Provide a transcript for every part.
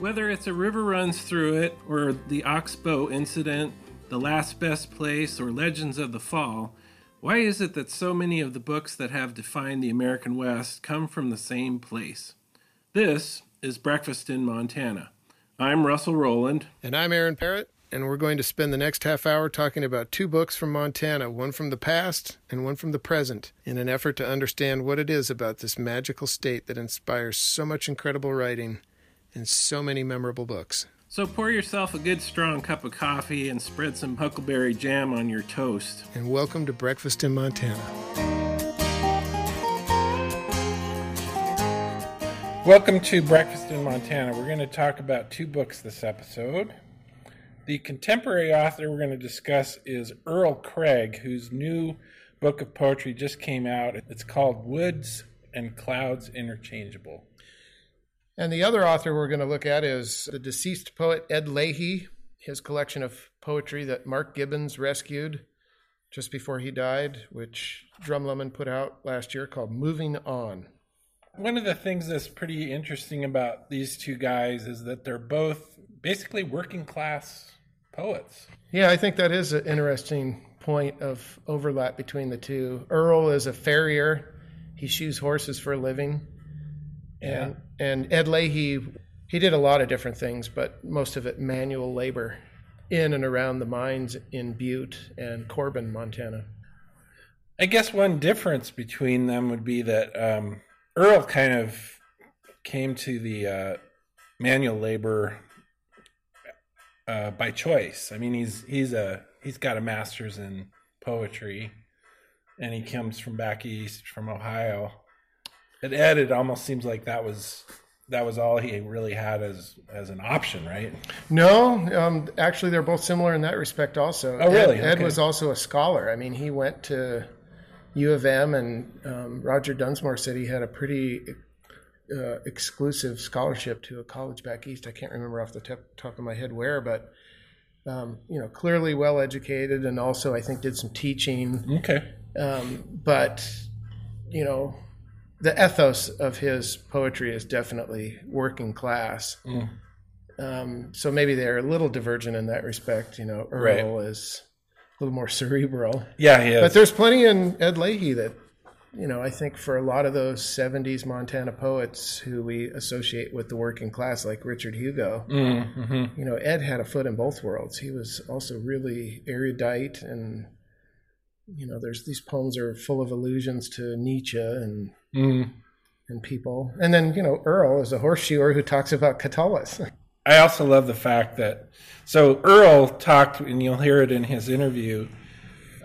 Whether it's a river runs through it, or the Oxbow incident, the last best place, or Legends of the Fall, why is it that so many of the books that have defined the American West come from the same place? This is Breakfast in Montana. I'm Russell Rowland. And I'm Aaron Parrett, and we're going to spend the next half hour talking about two books from Montana, one from the past and one from the present, in an effort to understand what it is about this magical state that inspires so much incredible writing and so many memorable books. So pour yourself a good strong cup of coffee and spread some huckleberry jam on your toast. And welcome to Breakfast in Montana. Welcome to Breakfast in Montana. We're going to talk about two books this episode. The contemporary author we're going to discuss is Earl Craig, whose new book of poetry just came out. It's called Woods and Clouds Interchangeable. And the other author we're going to look at is the deceased poet Ed Lahey, his collection of poetry that Mark Gibbons rescued just before he died, which Drumlummon put out last year called Moving On. One of the things that's pretty interesting about these two guys is that they're both basically working class poets. Yeah, I think that is an interesting point of overlap between the two. Earl is a farrier, he shoes horses for a living. And yeah. and Ed Lahey, he did a lot of different things, but most of it manual labor in and around the mines in Butte and Corbin, Montana. I guess one difference between them would be that um, Earl kind of came to the uh, manual labor uh, by choice. I mean, he's he's a he's got a master's in poetry, and he comes from back east, from Ohio, at Ed, it almost seems like that was that was all he really had as as an option, right? No, um, actually, they're both similar in that respect. Also, oh really? Ed, Ed was also a scholar. I mean, he went to U of M, and um, Roger Dunsmore said he had a pretty uh, exclusive scholarship to a college back east. I can't remember off the top, top of my head where, but um, you know, clearly well educated, and also I think did some teaching. Okay, um, but you know the ethos of his poetry is definitely working class. Mm. Um, so maybe they're a little divergent in that respect. You know, Earl right. is a little more cerebral. Yeah, he is. But there's plenty in Ed Lahey that, you know, I think for a lot of those 70s Montana poets who we associate with the working class, like Richard Hugo, mm-hmm. you know, Ed had a foot in both worlds. He was also really erudite and you know, there's these poems are full of allusions to Nietzsche and mm. and people. And then you know, Earl is a horseshoer who talks about Catullus. I also love the fact that so Earl talked, and you'll hear it in his interview,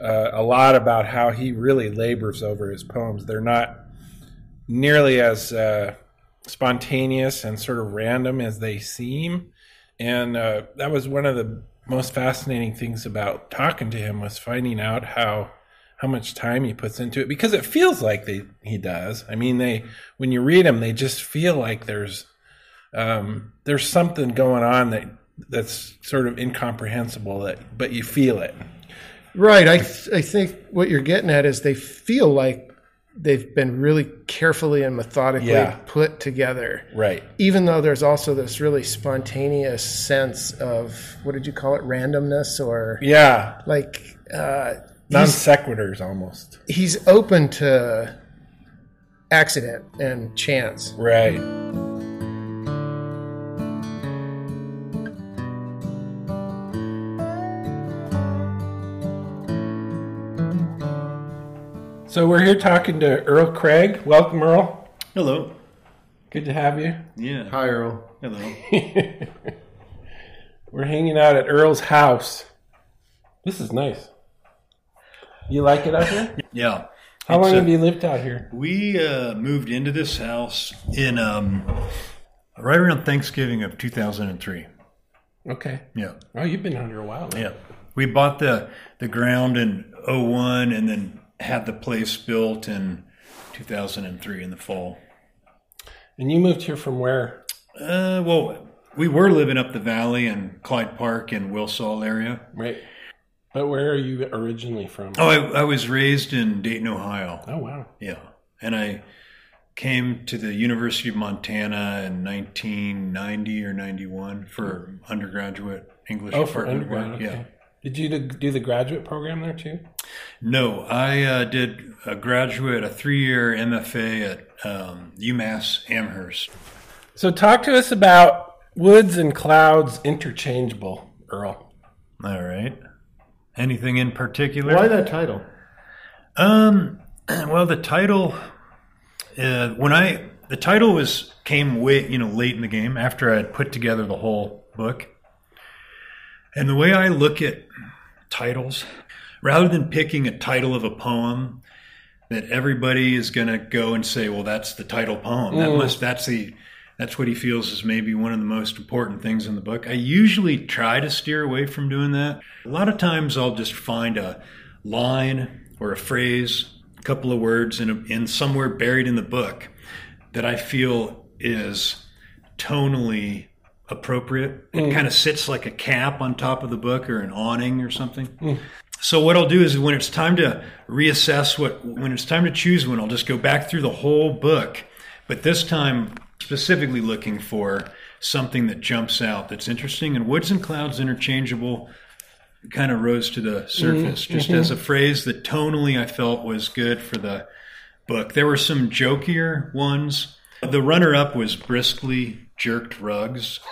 uh, a lot about how he really labors over his poems. They're not nearly as uh, spontaneous and sort of random as they seem, and uh, that was one of the most fascinating things about talking to him was finding out how how much time he puts into it because it feels like they he does. I mean, they when you read them, they just feel like there's um, there's something going on that that's sort of incomprehensible that but you feel it. Right. I th- I think what you're getting at is they feel like they've been really carefully and methodically yeah. put together. Right. Even though there's also this really spontaneous sense of what did you call it, randomness or yeah, like uh, non sequiturs almost. He's open to accident and chance. Right. So we're here talking to Earl Craig. Welcome, Earl. Hello. Good to have you. Yeah. Hi, Earl. Hello. we're hanging out at Earl's house. This is nice. You like it out here? Yeah. How long have you lived out here? We uh, moved into this house in um, right around Thanksgiving of 2003. Okay. Yeah. Oh, you've been out here a while. Yeah. We bought the the ground in 01 and then had the place built in 2003 in the fall. And you moved here from where? Uh, well, we were living up the valley in Clyde Park and Wilsall area. Right. But where are you originally from? Oh, I, I was raised in Dayton, Ohio. Oh, wow. Yeah. And I came to the University of Montana in 1990 or 91 for undergraduate English Oh, for undergraduate. Okay. Yeah. Did you do- the graduate program there too? No, I uh, did a graduate, a three-year MFA at um, UMass Amherst. So talk to us about woods and clouds interchangeable, Earl. All right. Anything in particular? Why that title? Um, well, the title, uh, when I the title was came way you know late in the game after I had put together the whole book, and the way I look at titles, rather than picking a title of a poem that everybody is going to go and say, well, that's the title poem. That must that's the that's what he feels is maybe one of the most important things in the book. I usually try to steer away from doing that. A lot of times I'll just find a line or a phrase, a couple of words in, a, in somewhere buried in the book that I feel is tonally appropriate. It mm. kind of sits like a cap on top of the book or an awning or something. Mm. So what I'll do is when it's time to reassess what when it's time to choose one, I'll just go back through the whole book, but this time specifically looking for something that jumps out that's interesting and woods and clouds interchangeable kind of rose to the surface just as a phrase that tonally I felt was good for the book. There were some jokier ones. The runner up was briskly jerked rugs.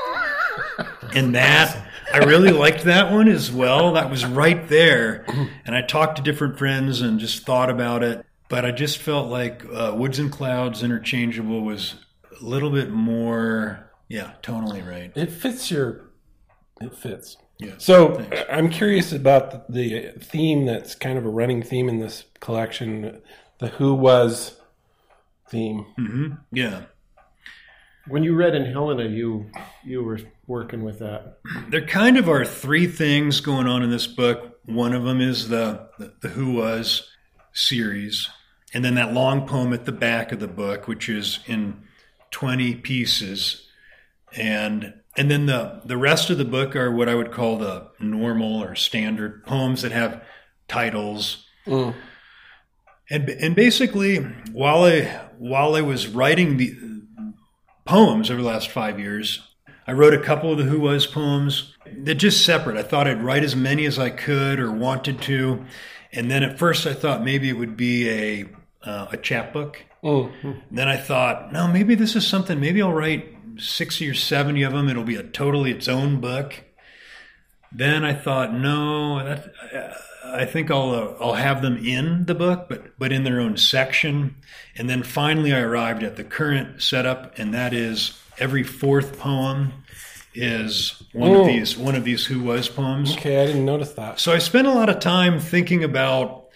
And that I really liked that one as well. That was right there. And I talked to different friends and just thought about it. But I just felt like uh, Woods and Clouds interchangeable was a little bit more, yeah, tonally right. It fits your. It fits. Yeah. So Thanks. I- I'm curious about the, the theme that's kind of a running theme in this collection, the who was theme. hmm Yeah. When you read in Helena, you you were working with that. There kind of are three things going on in this book. One of them is the, the, the Who Was series, and then that long poem at the back of the book, which is in 20 pieces. And and then the, the rest of the book are what I would call the normal or standard poems that have titles. Mm. And, and basically, while I while I was writing the poems over the last five years, I wrote a couple of the Who Was poems. They're just separate. I thought I'd write as many as I could or wanted to, and then at first I thought maybe it would be a uh, a chapbook. Mm. Then I thought, no, maybe this is something. Maybe I'll write sixty or seventy of them. It'll be a totally its own book. Then I thought, no, that, I think I'll uh, I'll have them in the book, but but in their own section. And then finally, I arrived at the current setup, and that is every fourth poem is one Oh. of these one of these Who Was poems. Okay, I didn't notice that. So I spent a lot of time thinking about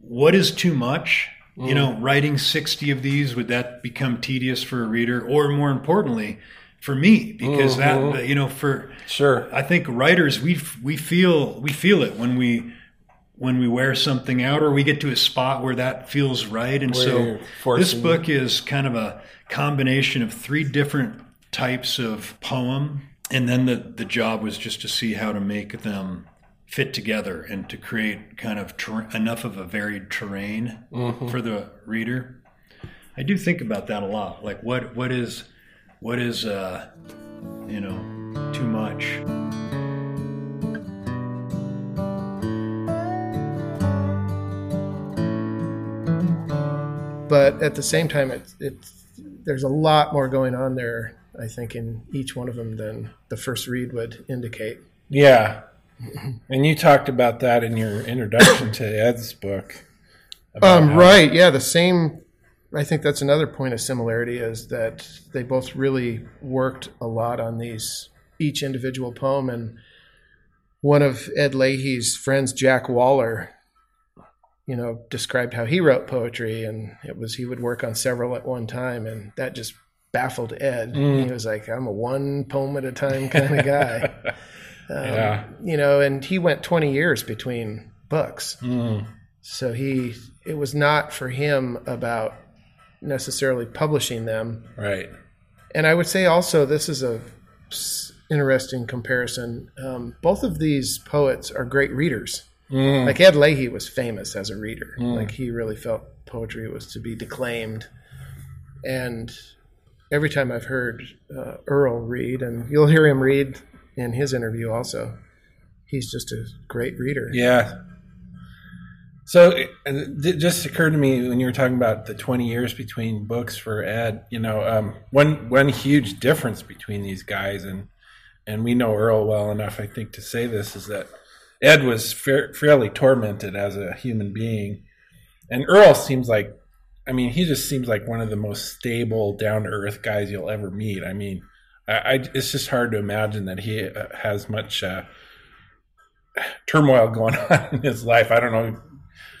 what is too much. You know, mm. writing 60 of these, would that become tedious for a reader? Or more importantly, for me, because that, mm-hmm. you know, for, Sure. I think writers, we, we feel, we feel it when we, when we wear something out or we get to a spot where that feels right. And Where so this book is kind of a combination of three different types of poem. And then the, the job was just to see how to make them fit together and to create kind of ter- enough of a varied terrain for the reader. I do think about that a lot. Like what what is what is uh you know too much. But at the same time, it's it's there's a lot more going on there. I think in each one of them than the first read would indicate. Yeah. And you talked about that in your introduction to Ed's book. Um, right. Yeah. The same. I think that's another point of similarity is that they both really worked a lot on these each individual poem. And one of Ed Lahey's friends, Jack Waller, you know, described how he wrote poetry, and it was he would work on several at one time, and that just baffled Ed. Mm. He was like, "I'm a one poem at a time kind of guy." Um, Yeah. You know, and he went 20 years between books. Mm. So he, it was not for him about necessarily publishing them. Right. And I would say also, this is a interesting comparison. Um, both of these poets are great readers. Mm. Like Ed Lahey was famous as a reader. Like he really felt poetry was to be declaimed. And every time I've heard uh, Earl read, and you'll hear him read in his interview also, he's just a great reader. Yeah. So it, it just occurred to me when you were talking about the 20 years between books for Ed, you know, um, one one huge difference between these guys and and we know Earl well enough, I think, to say this is that Ed was fa- fairly tormented as a human being, and Earl seems like, I mean, he just seems like one of the most stable, down to earth guys you'll ever meet. I mean, I, I, it's just hard to imagine that he uh, has much uh, turmoil going on in his life. I don't know.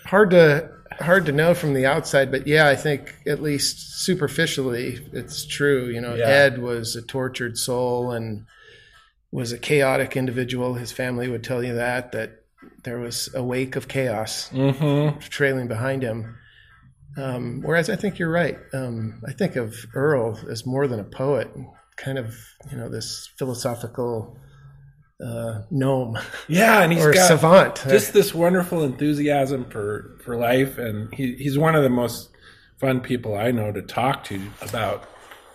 Hard to hard to know from the outside, but yeah, I think at least superficially, it's true. You know, Yeah. Ed was a tortured soul and was a chaotic individual. His family would tell you that that there was a wake of chaos Mm-hmm. trailing behind him. Um, whereas I think you're right. Um, I think of Earl as more than a poet, kind of you know this philosophical uh, gnome Yeah, and he's or got savant. just this wonderful enthusiasm for for life, and he, he's one of the most fun people I know to talk to about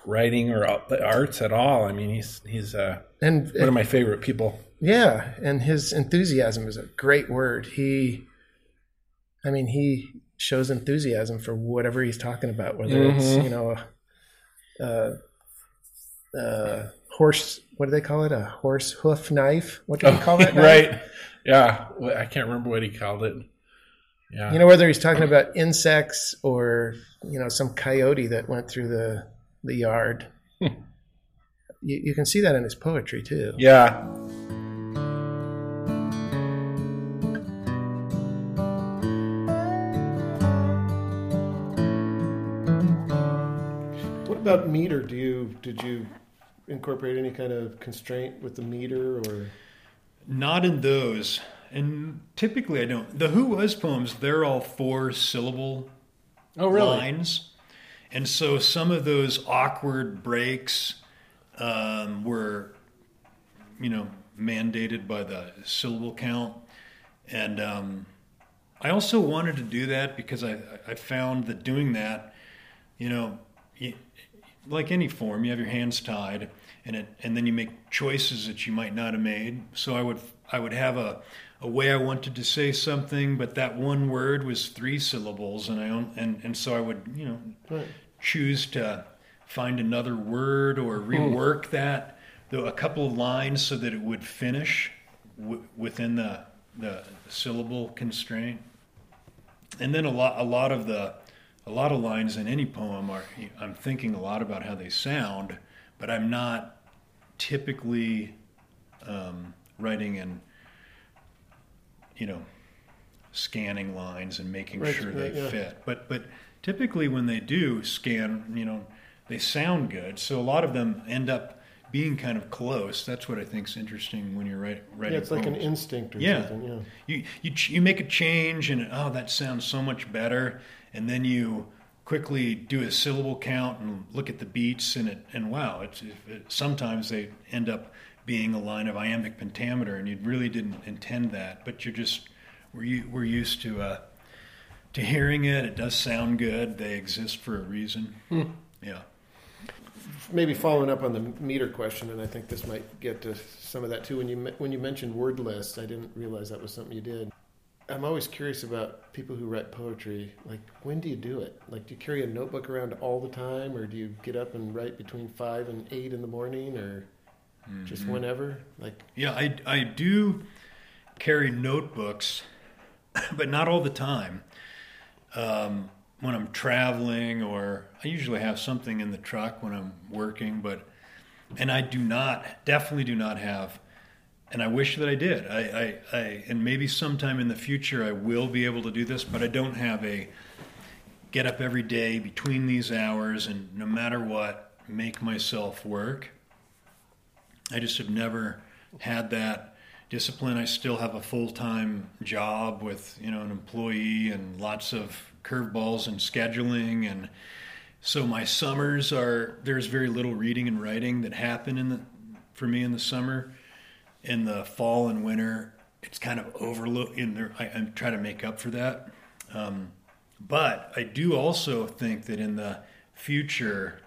writing or the arts at all. I mean, he's he's uh, and one of my favorite people. Yeah, and his enthusiasm is a great word. He, I mean, he shows enthusiasm for whatever he's talking about, whether it's Mhm. you know, a, Uh, a, a horse. What do they call it? A horse hoof knife? What do you oh, call that? right? Yeah, Well, I can't remember what he called it. Yeah, You know, whether he's talking about insects or you know some coyote that went through the the yard. Hmm. you, you can see that in his poetry too. yeah. What about meter? Do you did you incorporate any kind of constraint with the meter or Not in those. And typically I don't. The Who Was poems, they're all four syllable Oh, lines. And so some of those awkward breaks um, were, you know, mandated by the syllable count. And um, I also wanted to do that because I, I found that doing that, you know, you, like any form, you have your hands tied, and it, and then you make choices that you might not have made. So I would I would have a, a way I wanted to say something, but that one word was three syllables, and I own, and and so I would you know Right. choose to find another word or hmm. rework that though a couple of lines so that it would finish w- within the the syllable constraint. And then a lot a lot of the a lot of lines in any poem are I'm thinking a lot about how they sound, but I'm not typically um, writing and you know scanning lines and making Right, sure right, they yeah. fit. But but typically when they do scan, you know, they sound good. So a lot of them end up being kind of close. That's what I think is interesting when you're write, writing. yeah, it's like an instinct or Yeah. something. Yeah. You you ch- you make a change and oh that sounds so much better, and then you quickly do a syllable count and look at the beats and it and wow it's it, sometimes they end up being a line of iambic pentameter and you really didn't intend that but you're just we're we're used to uh, to hearing it it does sound good they exist for a reason yeah Maybe following up on the meter question, and I think this might get to some of that too. When you when you mentioned word lists, I didn't realize that was something you did. I'm always curious about people who write poetry. Like, when do you do it? Like, do you carry a notebook around all the time, or do you get up and write between five and eight in the morning, or just whenever? Like, Yeah, I, I do carry notebooks, but not all the time. Um, when I'm traveling, or I usually have something in the truck when I'm working, but and I do not, definitely do not have, and I wish that I did. I, I, I and maybe sometime in the future I will be able to do this, but I don't have a get up every day between these hours and no matter what, make myself work. I just have never had that discipline. I still have a full time job with you know an employee and lots of curveballs and scheduling, and so my summers are there's very little reading and writing that happen in the for me in the summer. In the fall and winter, it's kind of overlook in there. I, I'm trying to make up for that. Um, but I do also think that in the future,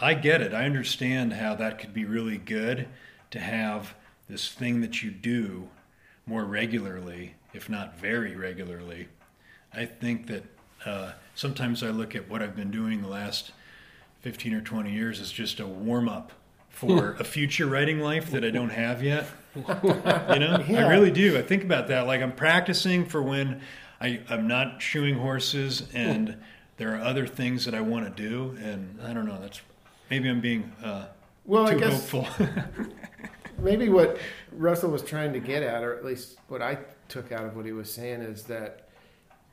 I get it. I understand how that could be really good to have this thing that you do more regularly, if not very regularly. I think that uh, sometimes I look at what I've been doing the last 15 or 20 years as just a warm up for a future writing life that I don't have yet. You know, I really do. I think about that. Like I'm practicing for when I, I'm not shoeing horses and there are other things that I want to do. And I don't know, that's maybe I'm being uh, Well, I guess hopeful. maybe what Russell was trying to get at, or at least what I took out of what he was saying, is that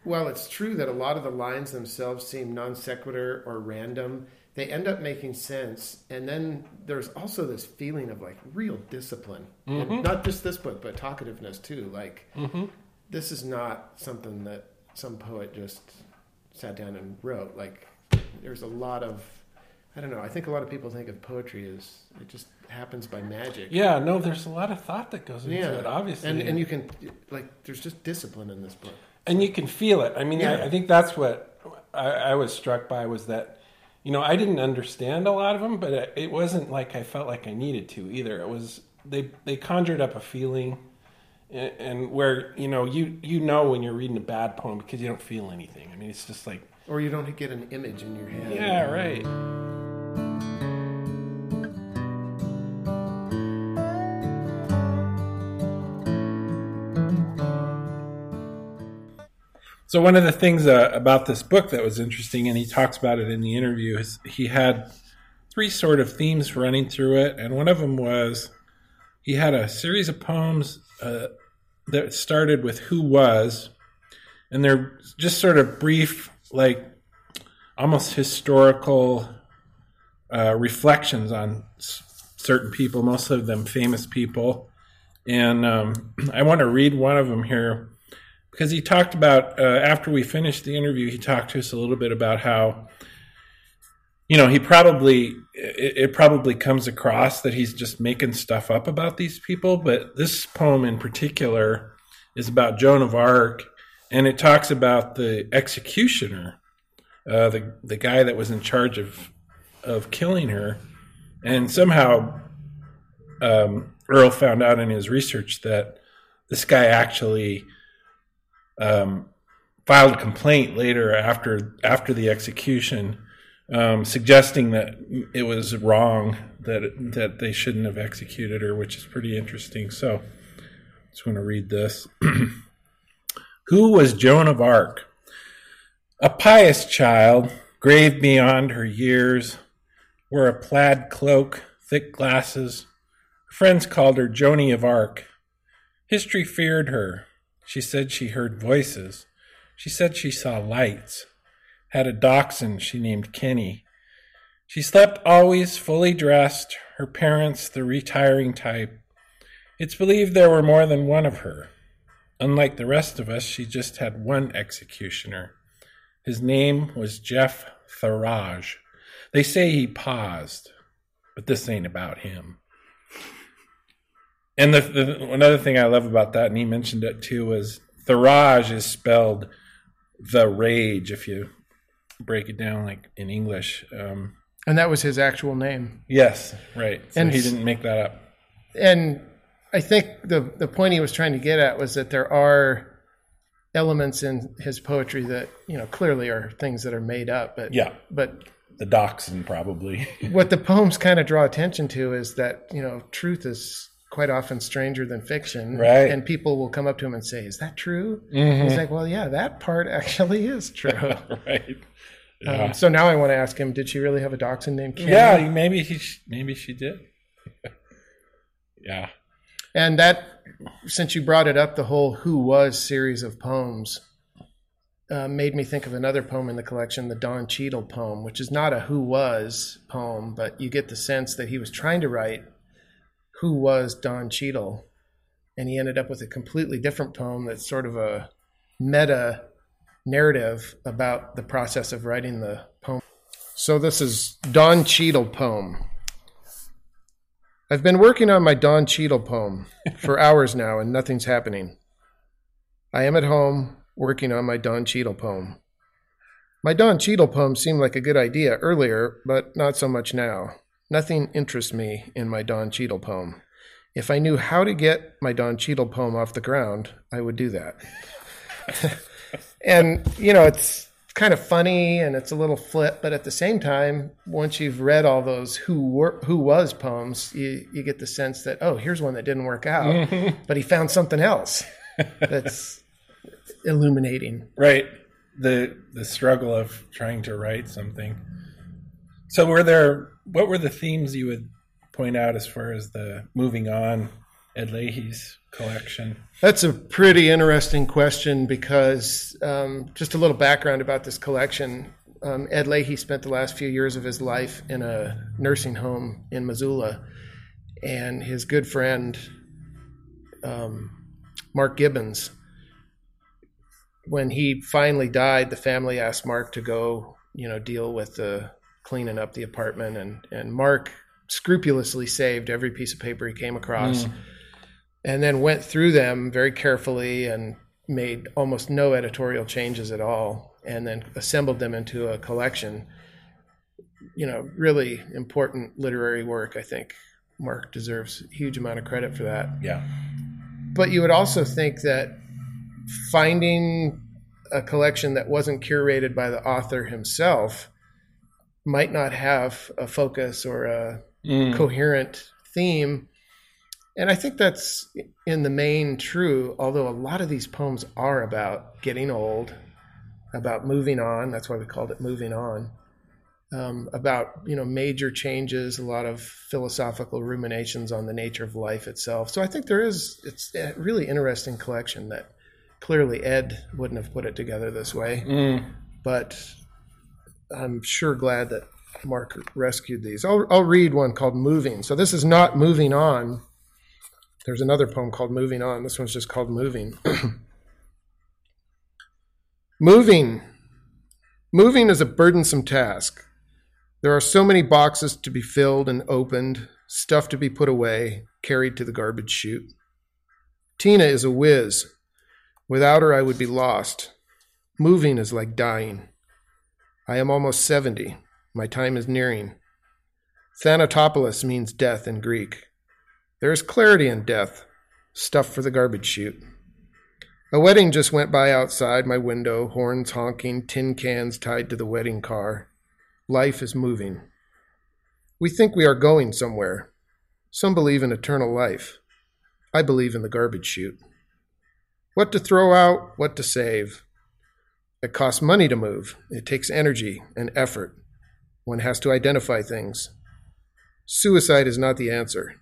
while it's true that a lot of the lines themselves seem non sequitur or random, they end up making sense. And then there's also this feeling of like real discipline. And mm-hmm. not just this book, but talkativeness too. Like, mm-hmm. this is not something that some poet just sat down and wrote. Like, there's a lot of, I don't know, I think a lot of people think of poetry as it just happens by magic. Yeah, no, there's a lot of thought that goes into it, obviously. And, and you can, like, there's just discipline in this book. And you can feel it. I mean, Yeah. I, I think that's what I, I was struck by was that, you know, I didn't understand a lot of them, but it, it wasn't like I felt like I needed to either. It was they they conjured up a feeling, and, and where you know you you know when you're reading a bad poem because you don't feel anything. I mean, it's just like Or you don't get an image in your head. yeah, right. So one of the things uh, about this book that was interesting, and he talks about it in the interview, is he had three sort of themes running through it, and one of them was he had a series of poems uh, that started with "Who was," and they're just sort of brief, like almost historical uh, reflections on s- certain people, most of them famous people. And um, I want to read one of them here because he talked about, uh, after we finished the interview, he talked to us a little bit about how, you know, he probably, it, it probably comes across that he's just making stuff up about these people. But this poem in particular is about Joan of Arc, and it talks about the executioner uh, the the guy that was in charge of of killing her, and somehow um, Earl found out in his research that this guy actually um, filed a complaint later after after the execution, um, suggesting that it was wrong that that they shouldn't have executed her, which is pretty interesting. So, I just want to read this. Who was Joan of Arc? A pious child, grave beyond her years, wore a plaid cloak, thick glasses. Friends called her Joanie of Arc. History feared her. She said she heard voices. She said she saw lights. Had a dachshund she named Kenny. She slept always fully dressed, her parents the retiring type. It's believed there were more than one of her. Unlike the rest of us, she just had one executioner. His name was Jeff Thérage. They say he paused, but this ain't about him. And the, the another thing I love about that, and he mentioned it too, was Thérage is spelled the rage if you break it down like in English. Um, And that was his actual name. yes, right. So And he didn't make that up. And I think the the point he was trying to get at was that there are elements in his poetry that you know clearly are things that are made up. But Yeah. but The dachshund, probably. what the poems kind of draw attention to is that you know truth is quite often stranger than fiction Right. and people will come up to him and say is that true he's like well yeah that part actually is true right. um, so now i want to ask him did she really have a dachshund named Kenny? Yeah, maybe he, maybe she did. yeah. and that since you brought it up the whole who was series of poems uh, made me think of another poem in the collection the don Cheadle poem which is not a who was poem but you get the sense that he was trying to write who was don Cheadle and he ended up with a completely different poem that's sort of a meta narrative about the process of writing the poem so this is don Cheadle poem I've been working on my Don Cheadle poem for hours now and nothing's happening. I am at home working on my Don Cheadle poem. My Don Cheadle poem seemed like a good idea earlier, but not so much now. Nothing interests me in my Don Cheadle poem. If I knew how to get my Don Cheadle poem off the ground, I would do that. and, you know, it's kind of funny and it's a little flip, but at the same time, once you've read all those who were who was poems, you, you get the sense that, oh, here's one that didn't work out, but he found something else that's illuminating. Right. The the struggle of trying to write something. So were there what were the themes you would point out as far as the moving on Ed Lahey's collection? That's a pretty interesting question because um, just a little background about this collection. Um, Ed Lahey spent the last few years of his life in a nursing home in Missoula, and his good friend um, Mark Gibbons. When he finally died, the family asked Mark to go, you know, deal with the cleaning up the apartment, and and Mark scrupulously saved every piece of paper he came across. Mm and then went through them very carefully and made almost no editorial changes at all, and then assembled them into a collection. You know, really important literary work. I think Mark deserves a huge amount of credit for that. Yeah. But you would also think that finding a collection that wasn't curated by the author himself might not have a focus or a mm. coherent theme and I think that's in the main true, although a lot of these poems are about getting old, about moving on. That's why we called it Moving On. Um, about you know major changes, a lot of philosophical ruminations on the nature of life itself. So I think there is it's a really interesting collection that clearly Ed wouldn't have put it together this way, mm. but I'm sure glad that Mark rescued these. I'll, I'll read one called Moving. So this is not moving on there's another poem called Moving On. This one's just called Moving. Moving. Moving is a burdensome task. There are so many boxes to be filled and opened, stuff to be put away, carried to the garbage chute. Tina is a whiz. Without her, I would be lost. Moving is like dying. I am almost 70. My time is nearing. Thanatopoulos means death in Greek. There is clarity in death, stuff for the garbage chute. A wedding just went by outside my window, horns honking, tin cans tied to the wedding car. Life is moving. We think we are going somewhere. Some believe in eternal life. I believe in the garbage chute. What to throw out, what to save. It costs money to move. It takes energy and effort. One has to identify things. Suicide is not the answer.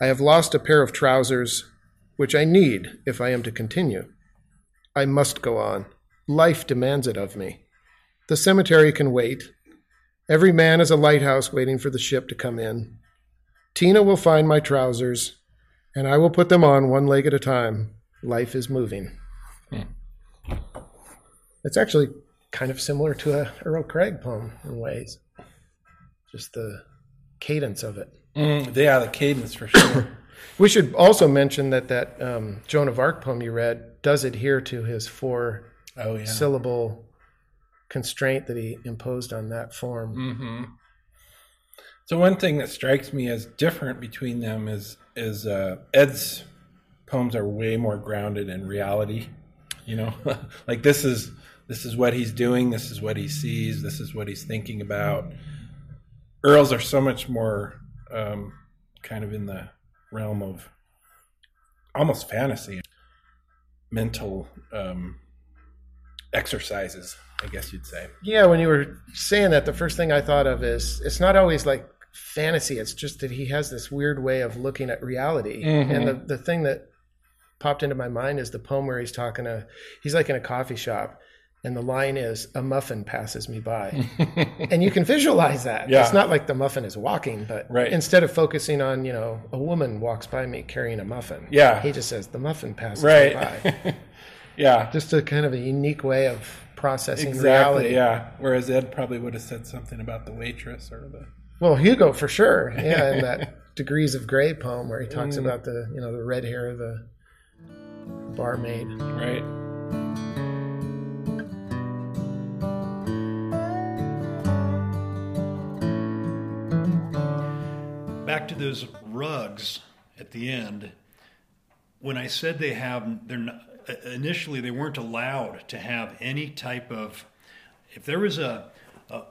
I have lost a pair of trousers, which I need if I am to continue. I must go on. Life demands it of me. The cemetery can wait. Every man is a lighthouse waiting for the ship to come in. Tina will find my trousers, and I will put them on one leg at a time. Life is moving. It's actually kind of similar to a Earl Craig poem in ways, just the cadence of it. Mm, yeah, the cadence for sure. we should also mention that that um, Joan of Arc poem you read does adhere to his four oh, yeah. syllable constraint that he imposed on that form. Mm-hmm. So one thing that strikes me as different between them is is uh, Ed's poems are way more grounded in reality. You know, like this is this is what he's doing. This is what he sees. This is what he's thinking about. Earl's are so much more um, kind of in the realm of almost fantasy, mental um, exercises, I guess you'd say. Yeah, when you were saying that, the first thing I thought of is it's not always like fantasy. It's just that he has this weird way of looking at reality. Mm-hmm. And the, the thing that popped into my mind is the poem where he's talking to, he's like in a coffee shop and the line is a muffin passes me by. And you can visualize that. Yeah. it's not like the muffin is walking but right. instead of focusing on you know a woman walks by me carrying a muffin yeah. he just says the muffin passes right. me by. Yeah. Just a kind of a unique way of processing exactly, reality. yeah. Whereas ed probably would have said something about the waitress or the well hugo for sure. Yeah in that degrees of gray poem where he talks mm. about the you know the red hair of the barmaid. Right back to those rugs at the end. When I said they have, they're not, uh, initially they weren't allowed to have any type of. If there was a, a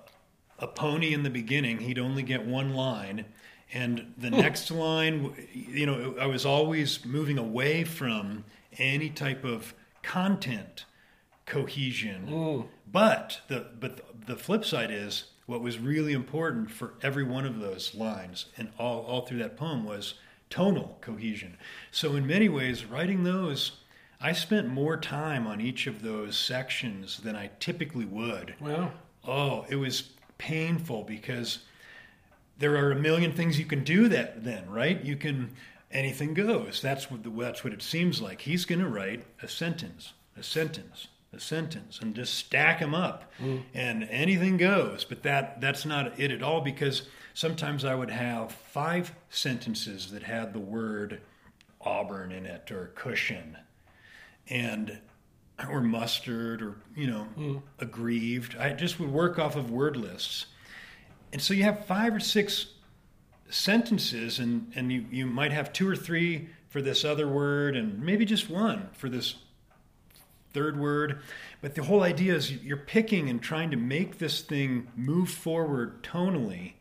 a pony in the beginning, he'd only get one line, and the hmm. next line, you know, I was always moving away from any type of content cohesion. Mm. But the but the flip side is what was really important for every one of those lines and all all through that poem was tonal cohesion. So in many ways, writing those, I spent more time on each of those sections than I typically would. Well, Oh, it was painful because there are a million things you can do that then, right? You can anything goes. That's what the, that's what it seems like. He's going to write a sentence, a sentence, a sentence, and just stack them up, mm. and anything goes. But that that's not it at all because sometimes I would have five sentences that had the word Auburn in it or cushion, and or mustard or you know mm. aggrieved. I just would work off of word lists, and so you have five or six sentences, and and you you might have two or three for this other word, and maybe just one for this third word. But the whole idea is you're picking and trying to make this thing move forward tonally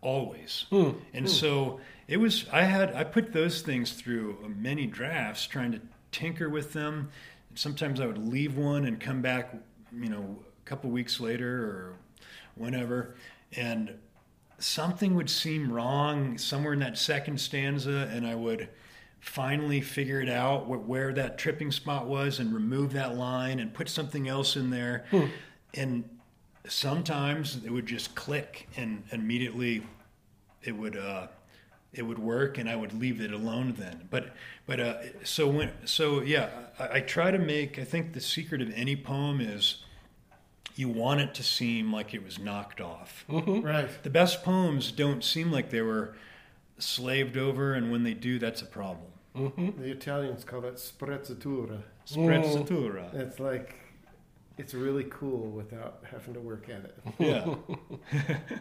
always. Hmm. And hmm. so it was I had I put those things through many drafts trying to tinker with them. Sometimes I would leave one and come back, you know, a couple weeks later or whenever and something would seem wrong somewhere in that second stanza and I would finally figure it out wh- where that tripping spot was and remove that line and put something else in there. And sometimes it would just click and immediately it would uh, it would work and I would leave it alone then. But but uh, so when so yeah, I, I try to make I think the secret of any poem is you want it to seem like it was knocked off. Right. The best poems don't seem like they were slaved over, and when they do, that's a problem. Mm-hmm. The Italians call that sprezzatura. Sprezzatura. Mm. It's like it's really cool without having to work at it. Yeah.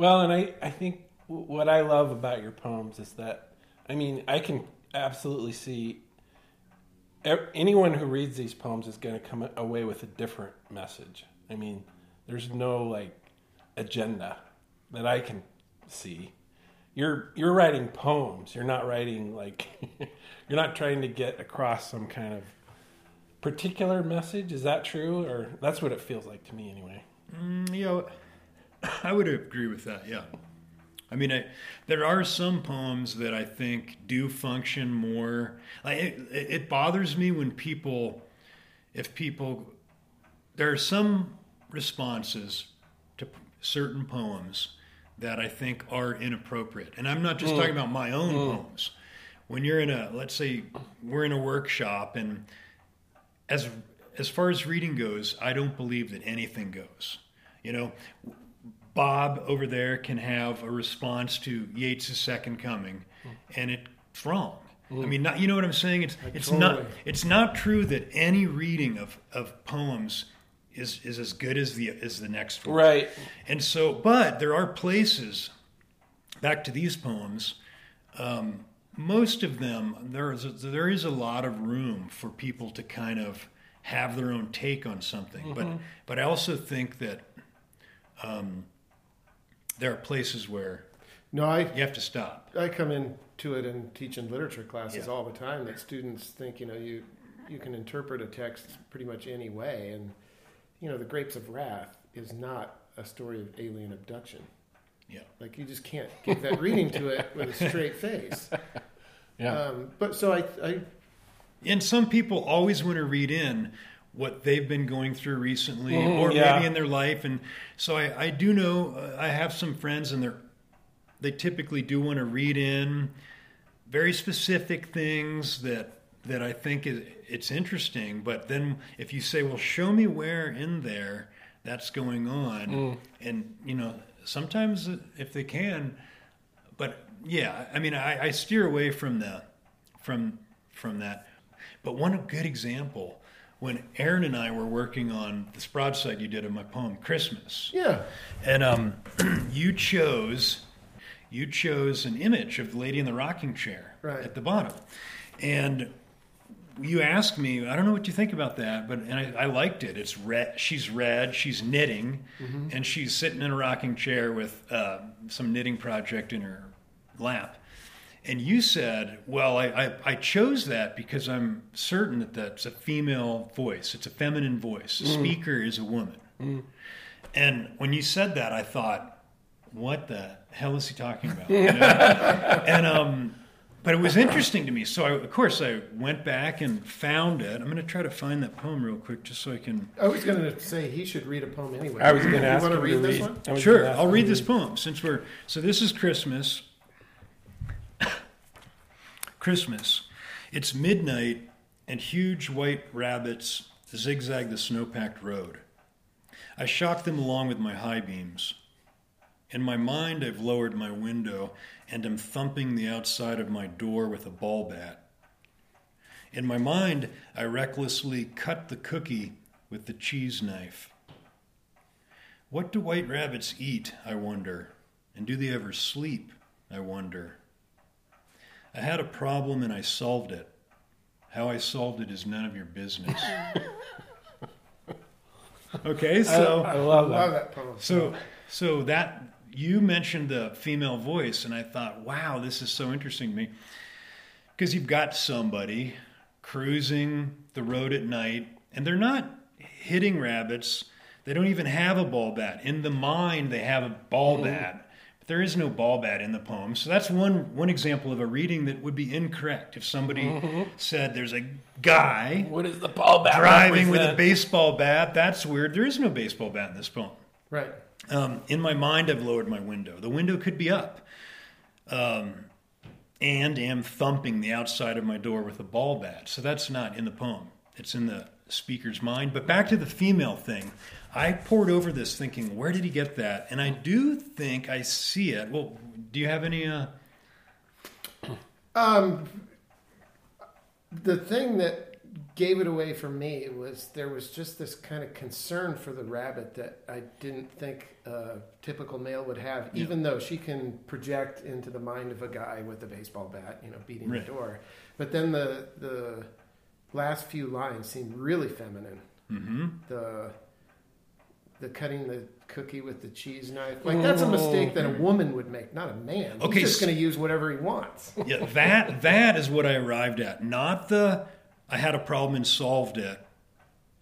Well, and I, I think what I love about your poems is that, I mean, I can absolutely see anyone who reads these poems is going to come away with a different message. I mean, there's no like agenda that I can see. You're you're writing poems. You're not writing like you're not trying to get across some kind of particular message. Is that true, or that's what it feels like to me anyway? Mm, I would agree with that. Yeah. I mean, I, there are some poems that I think do function more. Like it, it bothers me when people, if people, there are some responses to certain poems that I think are inappropriate, and I'm not just mm. talking about my own mm. poems. When you're in a, let's say, we're in a workshop, and as as far as reading goes, I don't believe that anything goes. You know, Bob over there can have a response to Yeats's Second Coming, and it's wrong. I mm. mean, not, you know what I'm saying? It's it's not it's not true that any reading of, of poems is is as good as the as the next one. Right. And so, but there are places, back to these poems, um, most of them, there is, a, there is a lot of room for people to kind of have their own take on something. But, but I also think that um, there are places where No, I you have to stop. I come into it and teach in literature classes Yeah. all the time that students think you know you you can interpret a text pretty much any way, and you know the Grapes of Wrath is not a story of alien abduction. Yeah. Like you just can't give that reading to it with a straight face. Yeah. Um, but so I, I And some people always want to read in what they've been going through recently Mhm, or yeah. maybe in their life. And so I, I do know, uh, I have some friends and they're, they typically do want to read in very specific things that, that I think is, it's interesting. But then if you say, well, show me where in there that's going on. And, you know, sometimes if they can, but yeah, I mean, I, I steer away from the, from, from that. But one good example, when Aaron and I were working on this broadside you did of my poem Christmas, yeah and um, you chose you chose an image of the lady in the rocking chair Right. at the bottom, and you asked me, I don't know what you think about that, but and I, I liked it. It's red. She's red. She's knitting, and she's sitting in a rocking chair with uh, some knitting project in her lap. And you said, "Well, I, I, I chose that because I'm certain that that's a female voice. It's a feminine voice. The speaker is a woman." And when you said that, I thought, "What the hell is he talking about?" You know? and um, but it was interesting to me. So I, of course I went back and found it. I'm going to try to find that poem real quick, just so I can. I was going to say he should read a poem anyway. I was going to You ask want him to read this read- one? Sure, I'll read to this poem since we're. So this is Christmas. Christmas. It's midnight, and huge white rabbits zigzag the snow-packed road. I shock them along with my high beams. In my mind, I've lowered my window and am thumping the outside of my door with a ball bat. In my mind, I recklessly cut the cookie with the cheese knife. What do white rabbits eat, I wonder? And do they ever sleep, I wonder? I had a problem and I solved it. How I solved it is none of your business. okay, so I love that. Love that poem. so so that you mentioned the female voice, and I thought, wow, this is so interesting to me because you've got somebody cruising the road at night, and they're not hitting rabbits. They don't even have a ball bat. In the mind, they have a ball mm-hmm. bat. But there is no ball bat in the poem. So that's one one example of a reading that would be incorrect. If somebody mm-hmm. said there's a guy What is the ball bat driving with a baseball bat, that's weird. There is no baseball bat in this poem. Right. Um, in my mind, I've lowered my window. The window could be up. Um, and am thumping the outside of my door with a ball bat. So that's not in the poem. It's in the speaker's mind. But back to the female thing. I poured over this thinking, where did he get that? And I do think I see it. Well, do you have any? Uh, Um, the thing that gave it away for me was there was just this kind of concern for the rabbit that I didn't think a typical male would have, even though she can project into the mind of a guy with a baseball bat, you know, beating Right. the door. But then the the last few lines seemed really feminine. mm-hmm. The the cutting the cookie with the cheese knife, like that's a mistake that a woman would make, not a man. Okay, He's just s- going to use whatever he wants. Yeah, that that is what I arrived at. Not the I had a problem and solved it,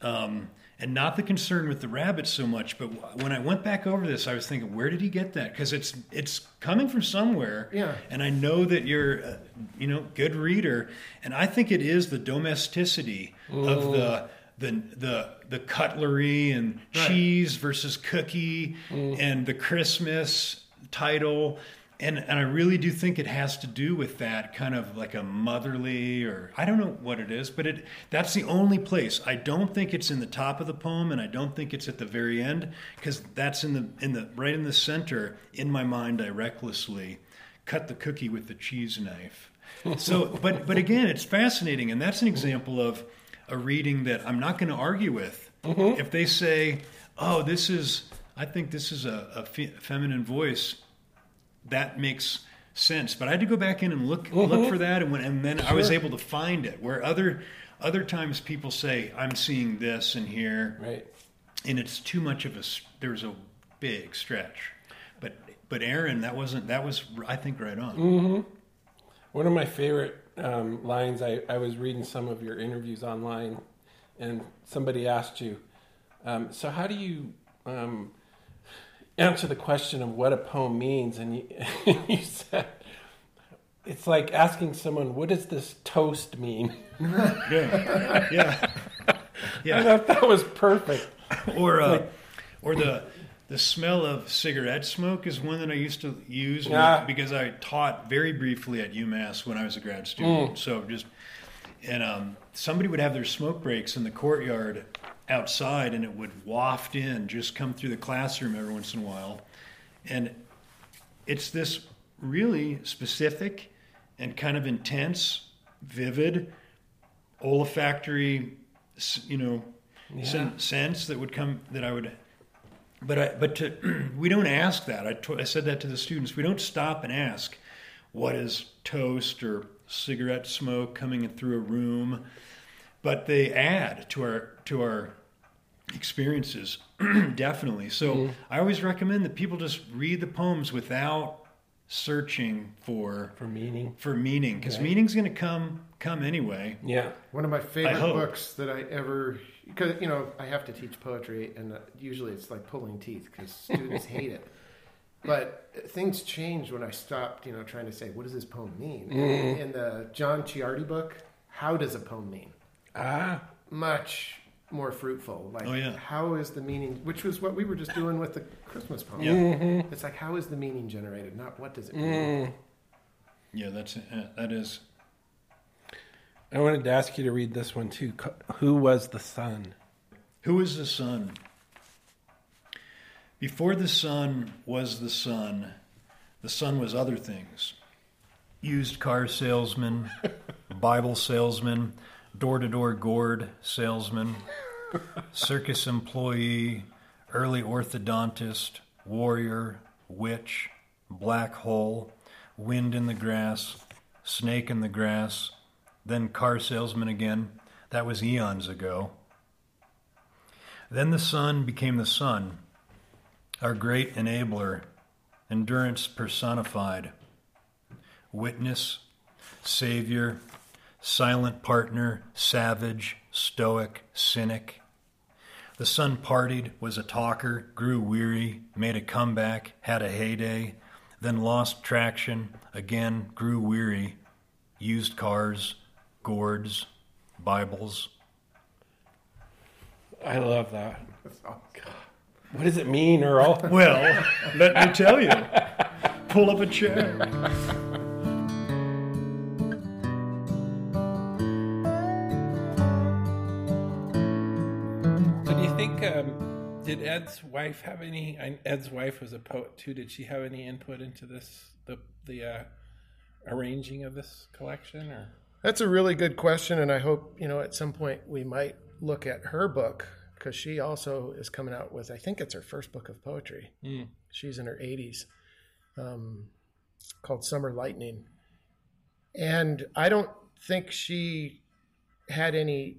um, and not the concern with the rabbit so much. But when I went back over this, I was thinking, where did he get that? Because it's it's coming from somewhere. Yeah. And I know that you're, uh, you know, good reader, and I think it is the domesticity of the. The, the the cutlery and cheese versus cookie and the Christmas title and and I really do think it has to do with that kind of like a motherly or I don't know what it is, but it that's the only place. I don't think it's in the top of the poem, and I don't think it's at the very end because that's in the in the right in the center. In my mind, I recklessly cut the cookie with the cheese knife. So, but but again, it's fascinating, and that's an example of a reading that I'm not going to argue with. Mm-hmm. If they say, "Oh, this is," I think this is a, a fe- feminine voice that makes sense. But I had to go back in and look look for that, and when, and then I was able to find it. Where other other times people say I'm seeing this and here, Right. and it's too much of a There's a big stretch, but but Aaron, that wasn't that was I think right on. One of my favorite um, lines, I, I was reading some of your interviews online, and somebody asked you, um, So, how do you um, answer the question of what a poem means? And you, you said, It's like asking someone, What does this toast mean? Yeah, yeah, I thought that was perfect. Or uh, or the the smell of cigarette smoke is one that I used to use Yeah. because I taught very briefly at UMass when I was a grad student. So just and um, somebody would have their smoke breaks in the courtyard outside, and it would waft in, just come through the classroom every once in a while, and it's this really specific and kind of intense, vivid, olfactory, you know, sen- sense that would come that I would but I, but to, we don't ask that. I said that to the students. We don't stop and ask, what is toast or cigarette smoke coming in through a room? But they add to our to our experiences definitely. So Mm-hmm. I always recommend that people just read the poems without searching for For meaning. for meaning because Right. meaning's going to come come anyway. Yeah. One of my favorite books that I ever, because you know, I have to teach poetry, and uh, usually it's like pulling teeth because students hate it. But things changed when I stopped, you know, trying to say, what does this poem mean? In the John Ciardi book, how does a poem mean? Ah. Much more fruitful. Like, Oh, yeah. how is the meaning? Which was what we were just doing with the Christmas poem. Yeah. It's like, how is the meaning generated? Not what does it mean. Yeah, that's uh, that is. I wanted to ask you to read this one too. Who was the sun? Who is the sun? Before the sun was the sun, the sun was other things. Used car salesman, Bible salesman, door to door gourd salesman, circus employee, early orthodontist, warrior, witch, black hole, wind in the grass, snake in the grass, then car salesman again. That was eons ago. Then the sun became the sun, our great enabler, endurance personified, witness, savior, silent partner, savage, stoic, cynic. The son partied, was a talker, grew weary, made a comeback, had a heyday, then lost traction, again grew weary, used cars, gourds, Bibles. I love that. What does it mean, Earl? Well, let me tell you. Pull up a chair. Did Ed's wife have any? and Ed's wife was a poet too. Did she have any input into this the the uh, arranging of this collection? Or That's a really good question, and I hope you know at some point we might look at her book because she also is coming out with. I think it's her first book of poetry. She's in her 80s, um, called Summer Lightning, and I don't think she had any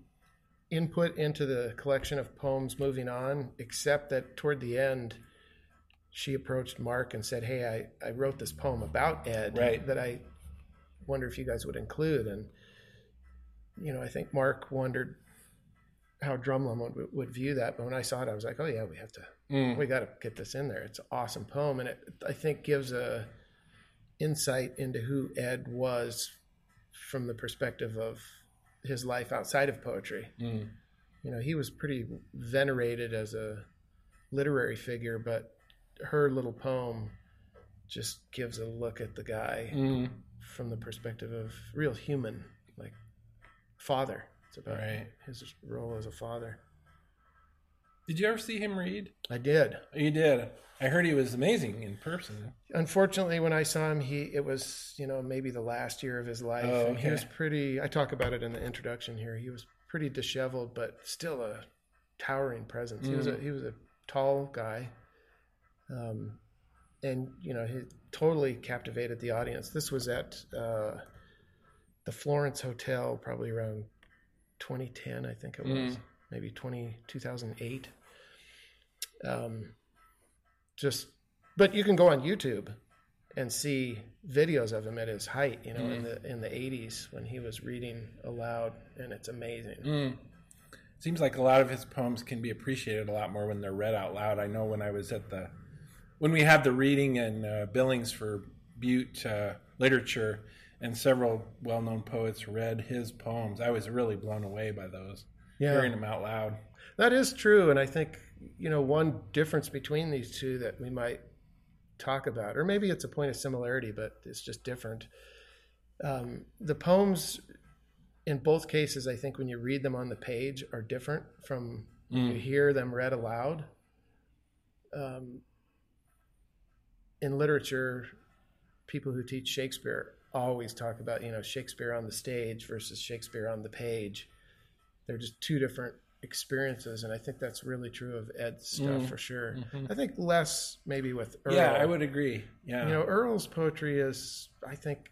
input into the collection of poems moving on, except that toward the end. She approached Mark and said, "Hey, I, I wrote this poem about Ed Right. that I wonder if you guys would include." And you know, I think Mark wondered how Drumlummon would, would view that. But when I saw it, I was like, oh yeah, we have to, mm. we got to get this in there. It's an awesome poem, and it I think gives a insight into who Ed was from the perspective of his life outside of poetry. Mm. You know, he was pretty venerated as a literary figure, but her little poem just gives a look at the guy mm. from the perspective of real human, like father. It's about Right. his role as a father. Did you ever see him read? I did. You did. I heard he was amazing in person. Unfortunately, when I saw him, he it was you know maybe the last year of his life, Oh, and he was pretty. I talk about it in the introduction here. He was pretty disheveled, but still a towering presence. He was Mm. a he was a tall guy, um, and you know he totally captivated the audience. This was at uh, the Florence Hotel, probably around 2010, I think it was, maybe 20, 2008. Um, just, but you can go on YouTube and see videos of him at his height, you know, in the in the 80s when he was reading aloud, and it's amazing. Seems like a lot of his poems can be appreciated a lot more when they're read out loud. I know when I was at the when we had the reading and uh, billings for Butte uh, literature, and several well-known poets read his poems. I was really blown away by those. Yeah. Hearing them out loud. That is true, and I think you know one difference between these two that we might talk about, or maybe it's a point of similarity, but it's just different. Um, the poems, in both cases, I think when you read them on the page, are different from when you hear them read aloud. Um, in literature, people who teach Shakespeare always talk about you know Shakespeare on the stage versus Shakespeare on the page. They're just two different experiences, and I think that's really true of Ed's stuff for sure. I think less maybe with Earl. Mm-hmm. Yeah, I would agree. Yeah. You know, Earl's poetry is, I think,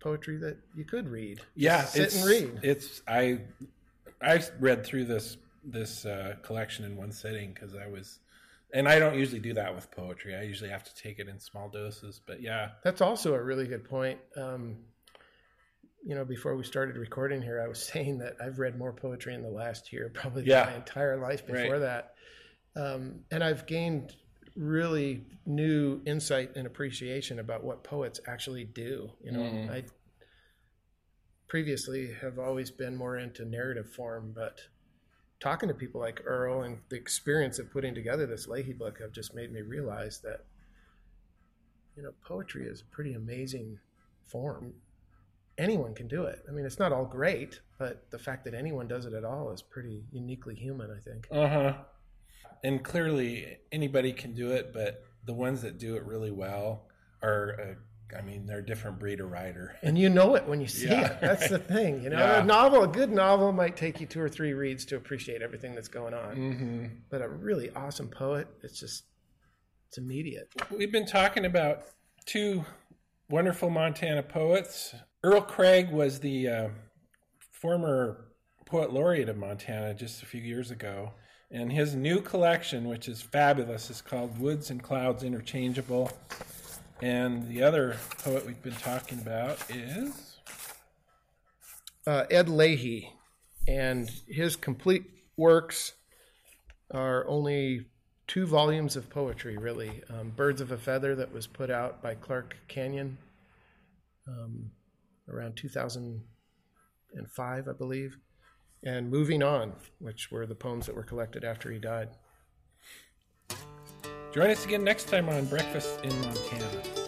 poetry that you could read. Just yeah, sit it's, and read. It's I I read through this this uh, collection in one sitting because I was, and I don't usually do that with poetry. I usually have to take it in small doses. But yeah, That's also a really good point. Um, you know, before we started recording here, I was saying that I've read more poetry in the last year, probably Yeah. my entire life before Right. that. Um, and I've gained really new insight and appreciation about what poets actually do. You know, Mm. I previously have always been more into narrative form, but talking to people like Earl and the experience of putting together this Lahey book have just made me realize that you know poetry is a pretty amazing form. Anyone can do it. I mean, it's not all great, but the fact that anyone does it at all is pretty uniquely human, I think. uh huh. And clearly, anybody can do it, but the ones that do it really well are, uh, I mean, they're a different breed of writer. And you know it when you see Yeah. it. That's the thing. You know, Yeah. a novel, a good novel might take you two or three reads to appreciate everything that's going on. Mm-hmm. But a really awesome poet, it's just, it's immediate. We've been talking about two wonderful Montana poets. Earl Craig was the uh, former poet laureate of Montana just a few years ago. And his new collection, which is fabulous, is called Woods and Clouds Interchangeable. And the other poet we've been talking about is. uh, Ed Lahey, and his complete works are only two volumes of poetry, really. Um, Birds of a Feather, that was put out by Clark Canyon um, around 2005, I believe, and Moving On, which were the poems that were collected after he died. Join us again next time on Breakfast in Montana.